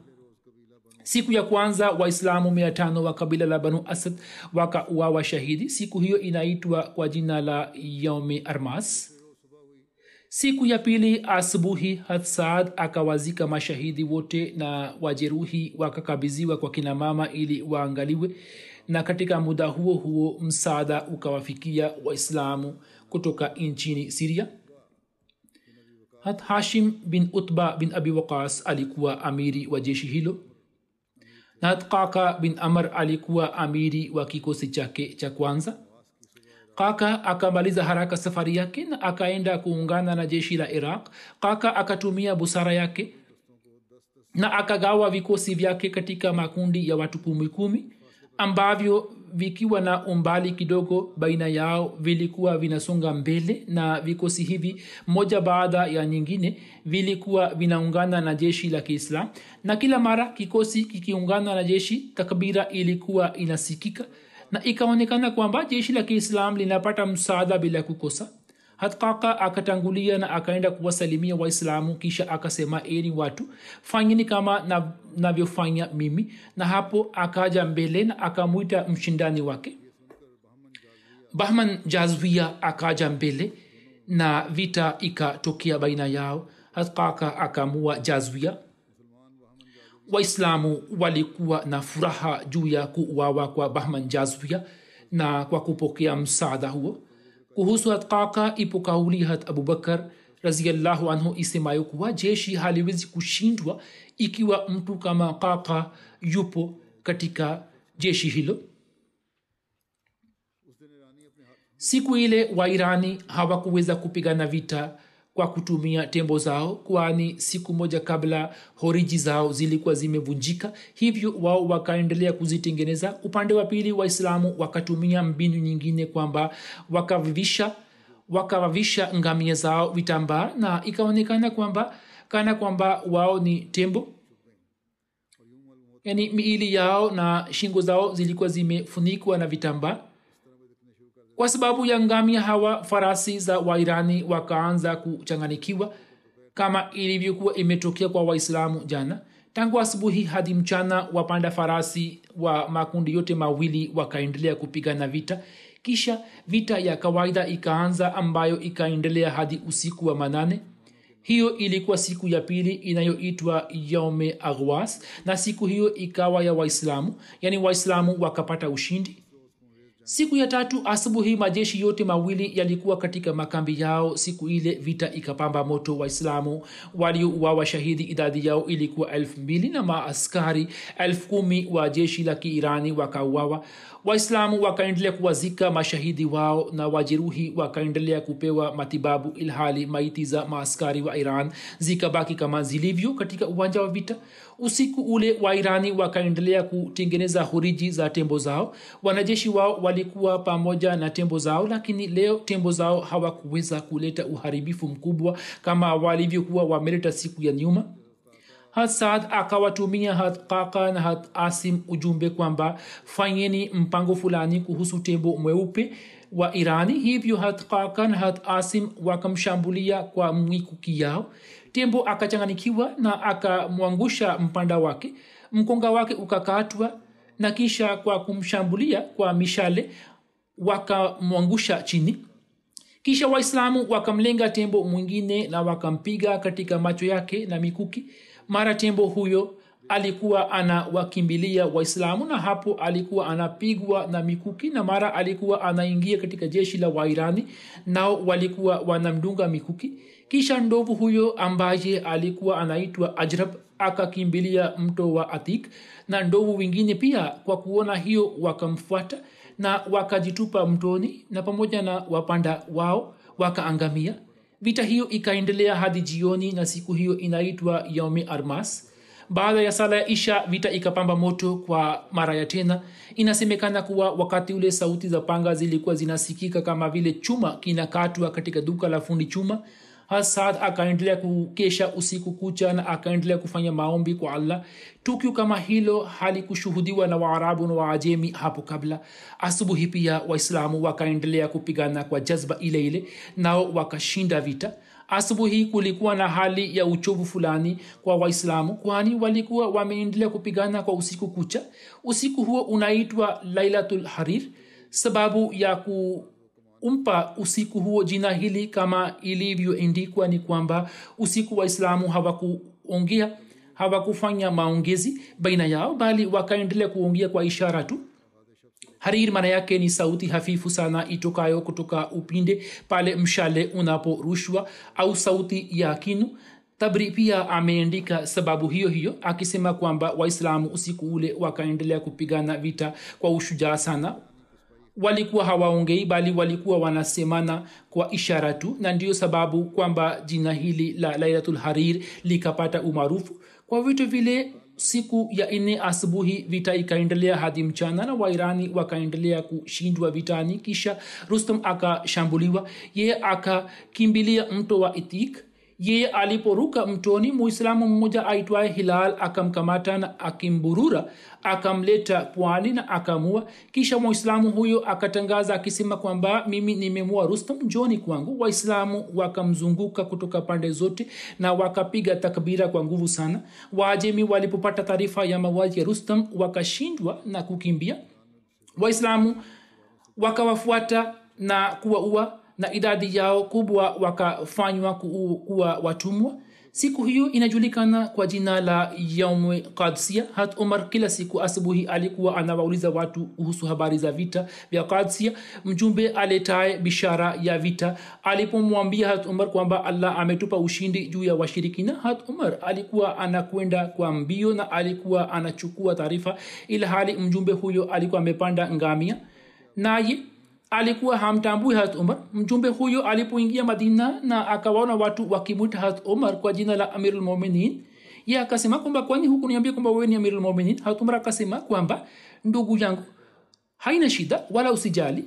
Siku ya kwanza waislamu mia tano wa kabila la banu asad wakauawa shahidi. Siku hiyo inaitwa kwa jina la yaume armas siku ya pili asubuhi hadsaad akawazika mashahidi wote na wajeruhi wakakabiziwa kwa kina mama ili waangaliwe. Na katika muda huo huo msaada ukawafikia waislamu kutoka nchini siria hat hashim bin utba bin abi waqas alikuwa amiri wa jeshi hilo. Na hat kaka bin amr alikuwa amiri wa kikosi chake cha kwanza kaka akamaliza haraka safari yake na akaenda kuungana na jeshi la iraq. Kaka akatumia busara yake na akagawa vikosi vyake katika makundi ya watu kumi kumi ambavyo vikiwa na umbali kidogo baina yao vilikuwa vinasonga mbele na vikosi hivi moja baada ya nyingine vilikuwa vinaungana na jeshi la kiislam na kila mara kikosi kikiungana na jeshi takbira ilikuwa inasikika na ikaonekana kwamba jeshi la kiislam linapata msaada bila kukosa. Hatkaka akatangulia na akaenda kuwasalimia waislamu kisha akasema eni watu fanyeni kama navyofanya na mimi. Na hapo akaja mbele na akamwita mshindani wake. Bahman jazwia akaja mbele na vita ikatokea baina yao. Hatkaka akamua jazwia waislamu walikuwa na furaha juu ya kuuawa kwa bahman jazwia na kwa kupokea msaada huo. Kuhusu hatkaka ipo kauli hat abubakar raziallahu anhu isemayo kuwa jeshi haliwezi kushindwa ikiwa mtu kama kaka yupo katika jeshi hilo. Siku ile wairani hawakuweza kupigana vita kwa kutumia tembo zao kwani siku moja kabla horiji zao zilikuwa zimevunjika hivyo wao wakaendelea kuzitengeneza. Upande wa pili waislamu wakatumia mbinu nyingine kwamba wakavivisha wakawavisha ngamia zao vitambaa na ikaonekana kwamba kana kwamba wao ni tembo. Yaani miili yao na shingo zao zilikuwa zimefunikwa na vitambaa kwa sababu ya ngamia hawa farasi za wairani wakaanza kuchanganikiwa kama ilivyokuwa imetokea kwa waislamu jana. Tangu asubuhi hadi mchana wapanda farasi wa makundi yote mawili wakaendelea kupigana vita. Kisha vita ya kawaida ikaanza ambayo ikaendelea hadi usiku wa manane. Hiyo ilikuwa siku ya pili inayoitwa yaume aghwas na siku hiyo ikawa ya waislamu. Yaani waislamu wakapata ushindi siku ya tatu asubuhi majeshi yote mawili yalikuwa katika makambi yao. Siku ile vita ikapamba moto waislamu. Waliouawa shahidi idadi yao ilikuwa elfu mbili na maaskari elfu kumi wa jeshi la kiirani wakauawa. Waislamu wakaendelea kuwazika mashahidi wao na wajeruhi wakaendelea kupewa matibabu ilhali maiti za maaskari wa iran zikabaki kama zilivyo katika uwanja wa vita. Usiku ule wairani wakaendelea kutengeneza horiji za tembo zao. Wanajeshi wao walikuwa pamoja na tembo zao lakini leo tembo zao hawakuweza kuleta uharibifu mkubwa kama walivyokuwa wameleta siku ya nyuma. Hasad akawatumia hatkaka na hat ujumbe kwamba fanyeni mpango fulani kuhusu tembo mweupe wa irani hivyo hatkaka na hat asim wakamshambulia kwa mwikuki yao. Tembo akachanganikiwa na akamwangusha mpanda wake. Mkonga wake ukakatwa na kisha kwa kumshambulia kwa mishale wakamwangusha chini. Kisha waislamu wakamlenga tembo mwingine na wakampiga katika macho yake na mikuki. Mara tembo huyo alikuwa anawakimbilia waislamu na hapo alikuwa anapigwa na mikuki na mara alikuwa anaingia katika jeshi la wairani nao walikuwa wanamdunga mikuki. Kisha ndovu huyo ambaye alikuwa anaitwa ajrab akakimbilia mto wa atik na ndovu wengine pia kwa kuona hiyo wakamfuata na wakajitupa mtoni na pamoja na wapanda wao wakaangamia. Vita hiyo ikaendelea hadi jioni na siku hiyo inaitwa yaumi armas. Baada ya sala ya isha vita ikapamba moto kwa mara ya tena. Inasemekana kuwa wakati ule sauti za panga zilikuwa zinasikika kama vile chuma kinakatwa katika duka la fundi chuma hasad akaendelea kukesha usiku kucha na akaendelea kufanya maombi kwa allah. Tukio kama hilo halikushuhudiwa na waarabu na waajemi hapo kabla. Asubuhi pia waislamu wakaendelea kupigana kwa jazba ile ile nao wakashinda vita. Asubuhi kulikuwa na hali ya uchovu fulani kwa waislamu kwani walikuwa wameendelea kupigana kwa usiku kucha. Usiku huo unaitwa lailatul harir. Sababu ya ku umpa usiku huo jina hili kama ilivyoendikwa ni kwamba usiku waislamu hawakuongea hawakufanya maongezi baina yao bali wakaendelea kuongea kwa ishara tu. Harir maana yake ni sauti hafifu sana itokayo kutoka upinde pale mshale unaporushwa au sauti ya kinu. Tabri pia ameandika sababu hiyo hiyo akisema kwamba waislamu usiku ule wakaendelea kupigana vita kwa ushujaa sana walikuwa hawaongei bali walikuwa wanasemana kwa ishara tu na ndiyo sababu kwamba jina hili la lailatulharir likapata umaarufu. Kwa vitu vile siku ya nne asubuhi vita ikaendelea hadi mchana na wairani wakaendelea kushindwa vitani kisha rustam akashambuliwa. Yeye akakimbilia mto wa itik yeye aliporuka mtoni muislamu mmoja aitwaye hilal akamkamata na akimburura akamleta pwani na akamua. Kisha mwislamu huyo akatangaza akisema kwamba mimi nimemua rustam njoni kwangu. Waislamu wakamzunguka kutoka pande zote na wakapiga takbira kwa nguvu sana. Waajemi walipopata taarifa ya mauaji ya rustam wakashindwa na kukimbia. Waislamu wakawafuata na kuwaua na idadi yao kubwa wakafanywa kuwa watumwa. Siku hiyo inajulikana kwa jina la yaumwe kadsia hat umar kila siku asubuhi alikuwa anawauliza watu kuhusu habari za vita vya kadsia mjumbe aletaye bishara ya vita alipomwambia hat umar kwamba allah ametupa ushindi juu ya washirikina hat umar alikuwa anakwenda kwa mbio na alikuwa anachukua taarifa ila hali mjumbe huyo alikuwa amepanda ngamia. Naye alikuwa hamtambui hat umar mjumbe huyo alipoingia madina na akawaona watu wakimwita hat umar kwa jina la amirulmuminin ye akasema kwamba kwani huku niambia kwamba wewe ni amirulmuminin hat umar akasema kwamba ndugu yangu haina shida wala usijali.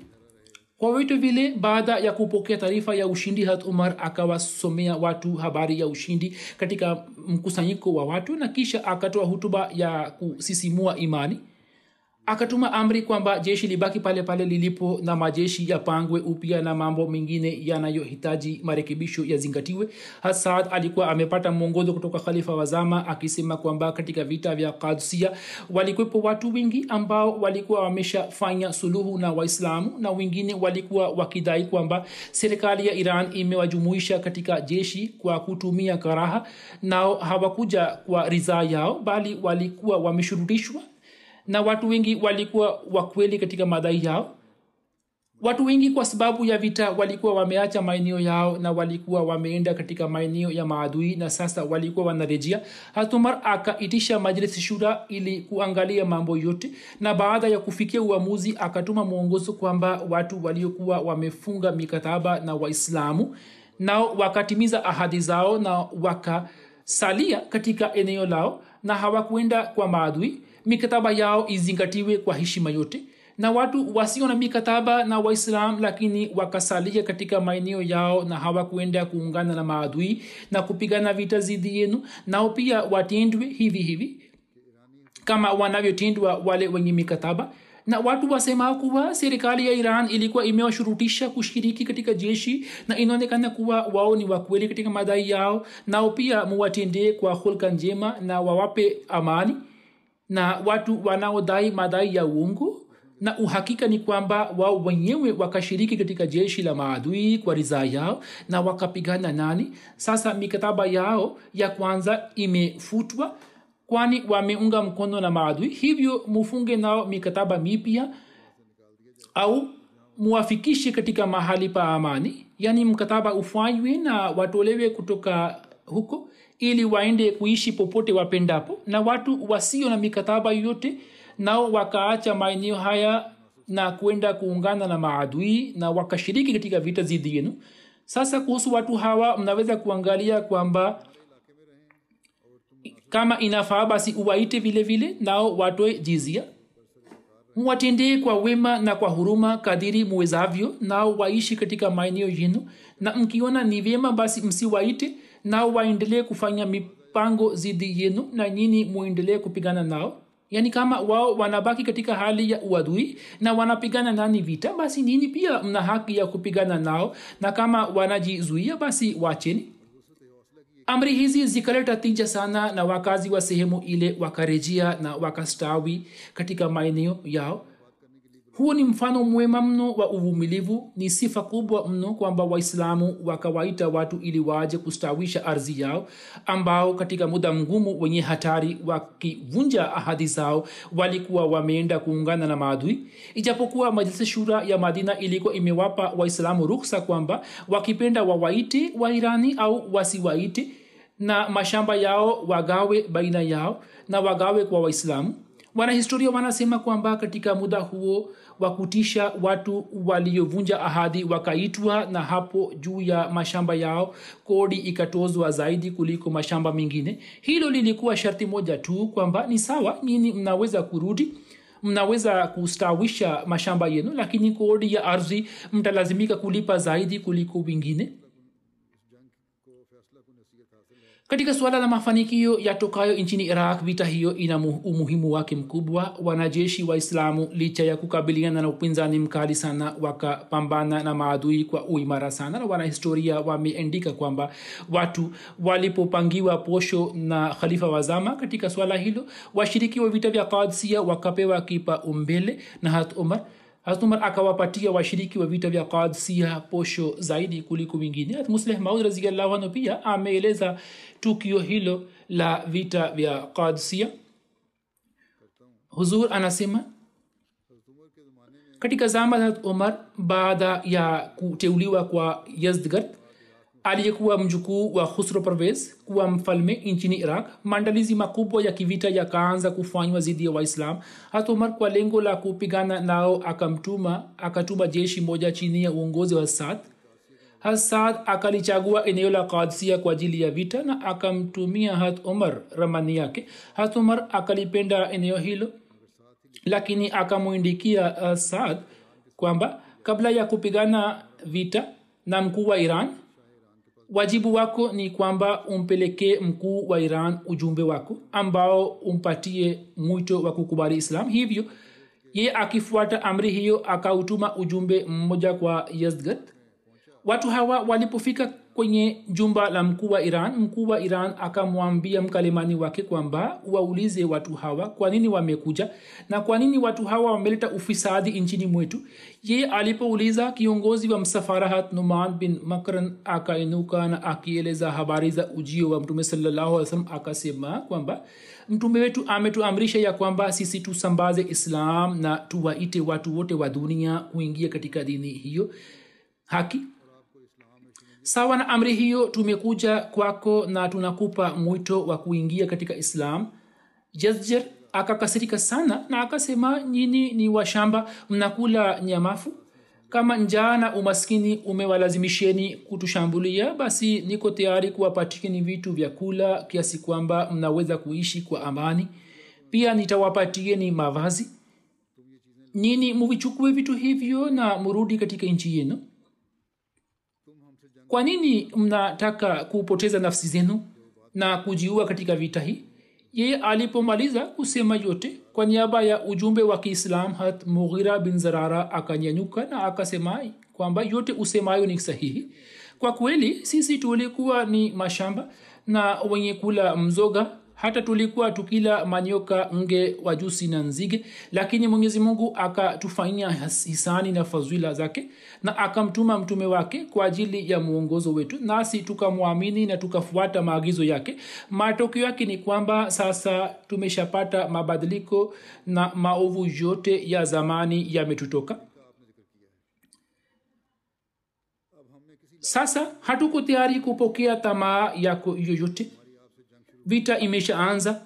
Kwa vitu vile baada ya kupokea taarifa ya ushindi hat umar akawasomea watu habari ya ushindi katika mkusanyiko wa watu na kisha akatoa hutuba ya kusisimua imani akatuma amri kwamba jeshi libaki pale pale lilipo na majeshi yapangwe upya na mambo mengine yanayohitaji marekebisho yazingatiwe. Hasad alikuwa amepata mwongozo kutoka khalifa wazama akisema kwamba katika vita vya kadsia walikwepo watu wengi ambao walikuwa wameshafanya suluhu na waislamu na wengine walikuwa wakidai kwamba serikali ya iran imewajumuisha katika jeshi kwa kutumia karaha. Nao hawakuja kwa ridhaa yao bali walikuwa wameshurutishwa na watu wengi walikuwa wakweli katika madai yao. Watu wengi kwa sababu ya vita walikuwa wameacha maeneo yao na walikuwa wameenda katika maeneo ya maadui na sasa walikuwa wanarejea. Hatumar akaitisha majlisi shura ili kuangalia mambo yote na baada ya kufikia uamuzi akatuma mwongozo kwamba watu waliokuwa wamefunga mikataba na waislamu nao wakatimiza ahadi zao na wakasalia katika eneo lao na hawakuenda kwa maadui mikataba yao izingatiwe kwa heshima yote. Na watu wasio na mikataba na waislam lakini wakasalia katika maeneo yao na hawakuenda kuungana na maadui na kupigana vita zidi yenu nao pia watendwe hivi hivi kama wanavyotendwa wale wenye mikataba. Na watu wasema kuwa serikali ya iran ilikuwa imewashurutisha kushiriki katika jeshi na inaonekana kuwa wao ni wakweli katika madai yao nao pia muwatendee kwa hulka njema na wawape amani na watu wanaodai madai ya uungu na uhakika ni kwamba wao wenyewe wakashiriki katika jeshi la maadui kwa ridhaa yao na wakapigana nani? Sasa mikataba yao ya kwanza imefutwa kwani wameunga mkono na maadui. Hivyo mufunge nao mikataba mipya au muwafikishe katika mahali pa amani. Yaani mkataba ufanywe na watolewe kutoka huko ili waende kuishi popote wapendapo. Na watu wasio na mikataba yoyote nao wakaacha maeneo haya na kwenda kuungana na maadui na wakashiriki katika vita zidi yenu. Sasa kuhusu watu hawa mnaweza kuangalia kwamba kama inafaa basi uwaite vile vile nao watoe jizia muwatendee kwa wema na kwa huruma kadiri muwezavyo nao waishi katika maeneo yenu. Na mkiona ni vyema basi msiwaite nao waendelee kufanya mipango zidi yenu na nyini muendelee kupigana nao. Yaani kama wao wanabaki katika hali ya uadui na wanapigana nani vita basi nini pia mna haki ya kupigana nao. Na kama wanajizuia basi wacheni amri hizi zikaleta tija sana na wakazi wa sehemu ile wakarejea na wakastawi katika maeneo yao huu ni mfano mwema mno wa uvumilivu. Ni sifa kubwa mno kwamba waislamu wakawaita watu ili waje kustawisha ardhi yao ambao katika muda mgumu wenye hatari wakivunja ahadi zao walikuwa wameenda kuungana na maadui. Ijapokuwa majlisi shura ya madina ilikuwa imewapa waislamu ruksa kwamba wakipenda wawaiti wairani au wasiwaiti na mashamba yao wagawe baina yao na wagawe kwa waislamu. Wanahistoria wanasema kwamba katika muda huo wa kutisha watu waliovunja ahadi wakaitwa na hapo juu ya mashamba yao kodi ikatozwa zaidi kuliko mashamba mengine. Hilo lilikuwa sharti moja tu kwamba ni sawa nyini mnaweza kurudi mnaweza kustawisha mashamba yenu lakini kodi ya ardhi mtalazimika kulipa zaidi kuliko wengine katika suala la mafanikio yatokayo nchini iraq vita hiyo ina umuhimu wake mkubwa. Wanajeshi waislamu licha ya kukabiliana na upinzani mkali sana wakapambana na maadui kwa uimara sana. Na wanahistoria wameandika kwamba watu walipopangiwa posho na khalifa wazama katika swala hilo washiriki wa vita vya kadsia wakapewa kipa umbele. Na hat umar umar akawapatia washiriki wa vita vya kadsia posho zaidi kuliko wingine musleh maud raziallahu anhu pia ameeleza tukio hilo la vita vya kadsia huzur anasema katika zama za umar baada ya kuteuliwa kwa yazdgard aliyekuwa mjukuu wa husro pervez kuwa mfalme nchini iraq maandalizi makubwa ya kivita yakaanza kufanywa dhidi ya waislam hata umar kwa lengo la kupigana nao akamtuma akatuma jeshi moja chini ya uongozi wa sad hasad akalichagua eneo la kadsia kwa ajili ya vita na akamtumia hat umar ramani yake. Hat umar akalipenda eneo hilo lakini akamwindikia saad kwamba kabla ya kupigana vita na mkuu wa iran wajibu wako ni kwamba umpelekee mkuu wa iran ujumbe wako ambao umpatie mwito wa kukubali islam. Hivyo ye akifuata amri hiyo akautuma ujumbe mmoja kwa yazdgat watu hawa walipofika kwenye jumba la mkuu wa iran mkuu wa iran akamwambia mkalimani wake kwamba waulize watu hawa kwa nini wamekuja na kwa nini watu hawa wameleta ufisadi nchini mwetu? Ye alipouliza kiongozi wa msafarahat numan bin makran akainuka na akieleza habari za ujio wa mtume sallahualwasalam akasema kwamba mtume wetu ametuamrisha ya kwamba sisi tusambaze islam na tuwaite watu wote wa dunia kuingia katika dini hiyo. Haki sawa na amri hiyo tumekuja kwako na tunakupa mwito wa kuingia katika islam. Jazjer akakasirika sana na akasema nyini ni washamba mnakula nyamafu. Kama njaa na umaskini umewalazimisheni kutushambulia basi niko tayari kuwapatikeni vitu vya kula kiasi kwamba mnaweza kuishi kwa amani. Pia nitawapatieni mavazi. Nini muvichukue vitu hivyo na murudi katika nchi yenu kwa nini mnataka kupoteza nafsi zenu na kujiua katika vita hii? Yeye alipomaliza kusema yote kwa niaba ya ujumbe wa kiislam hat mughira bin zarara akanyanyuka na akasema kwamba yote usemayo ni sahihi. Kwa kweli sisi tulikuwa ni mashamba na wenye kula mzoga hata tulikuwa tukila manyoka nge wajusi na nzige lakini mwenyezi mungu akatufanyia hisani na fadhila zake na akamtuma mtume wake kwa ajili ya mwongozo wetu nasi tukamwamini na tukafuata maagizo yake. Matokeo yake ni kwamba sasa tumeshapata mabadiliko na maovu yote ya zamani yametutoka. Sasa hatuko tayari kupokea tamaa yako yoyote vita imeshaanza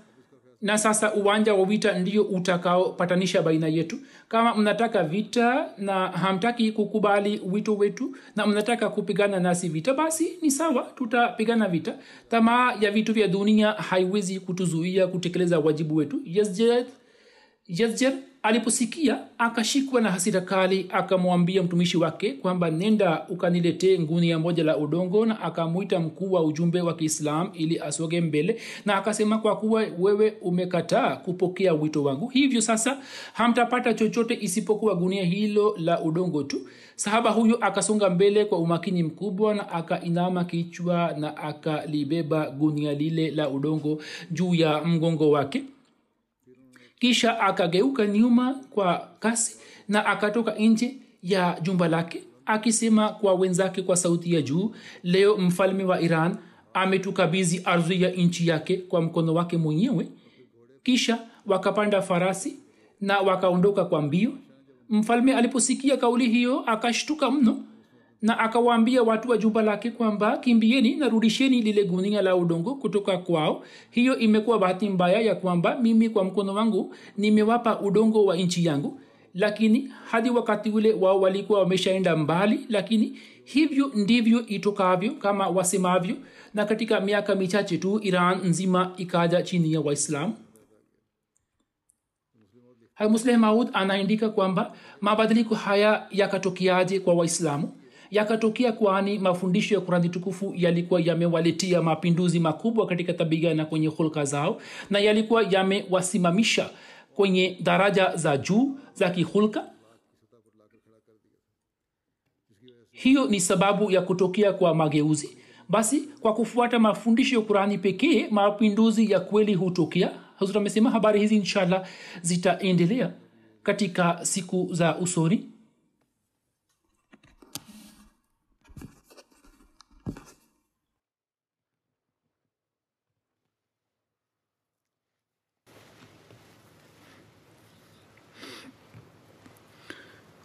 na sasa uwanja wa vita ndio utakaopatanisha baina yetu. Kama mnataka vita na hamtaki kukubali wito wetu na mnataka kupigana nasi vita basi ni sawa tutapigana vita. Tamaa ya vitu vya dunia haiwezi kutuzuia kutekeleza wajibu wetu. Yazjed yazjer aliposikia akashikwa na hasira kali akamwambia mtumishi wake kwamba nenda ukaniletee ngunia moja la udongo na akamwita mkuu wa ujumbe wa kiislam ili asoge mbele na akasema kwa kuwa wewe umekataa kupokea wito wangu hivyo sasa hamtapata chochote isipokuwa gunia hilo la udongo tu. Sahaba huyo akasonga mbele kwa umakini mkubwa na akainama kichwa na akalibeba gunia lile la udongo juu ya mgongo wake kisha akageuka nyuma kwa kasi na akatoka nje ya jumba lake akisema kwa wenzake kwa sauti ya juu leo mfalme wa iran ametukabizi ardhi ya nchi yake kwa mkono wake mwenyewe. Kisha wakapanda farasi na wakaondoka kwa mbio. Mfalme aliposikia kauli hiyo akashtuka mno na akawaambia watu wa jumba lake kwamba kimbieni na rudisheni lile gunia la udongo kutoka kwao. Hiyo imekuwa bahati mbaya ya kwamba mimi kwa mkono wangu nimewapa udongo wa nchi yangu. Lakini hadi wakati ule wao walikuwa wameshaenda mbali lakini hivyo ndivyo itokavyo kama wasemavyo. Na katika miaka michache tu iran nzima ikaja chini ya waislamu. Musleh maud anaandika kwamba mabadiliko haya yakatokeaje kwa waislamu yakatokea kwani mafundisho ya kurani tukufu yalikuwa yamewaletea mapinduzi makubwa katika tabia na kwenye hulka zao na yalikuwa yamewasimamisha kwenye daraja za juu za kihulka hiyo ni sababu ya kutokea kwa mageuzi. Basi kwa kufuata mafundisho ya kurani pekee mapinduzi ya kweli hutokea. Hazur amesema habari hizi inshallah zitaendelea katika siku za usoni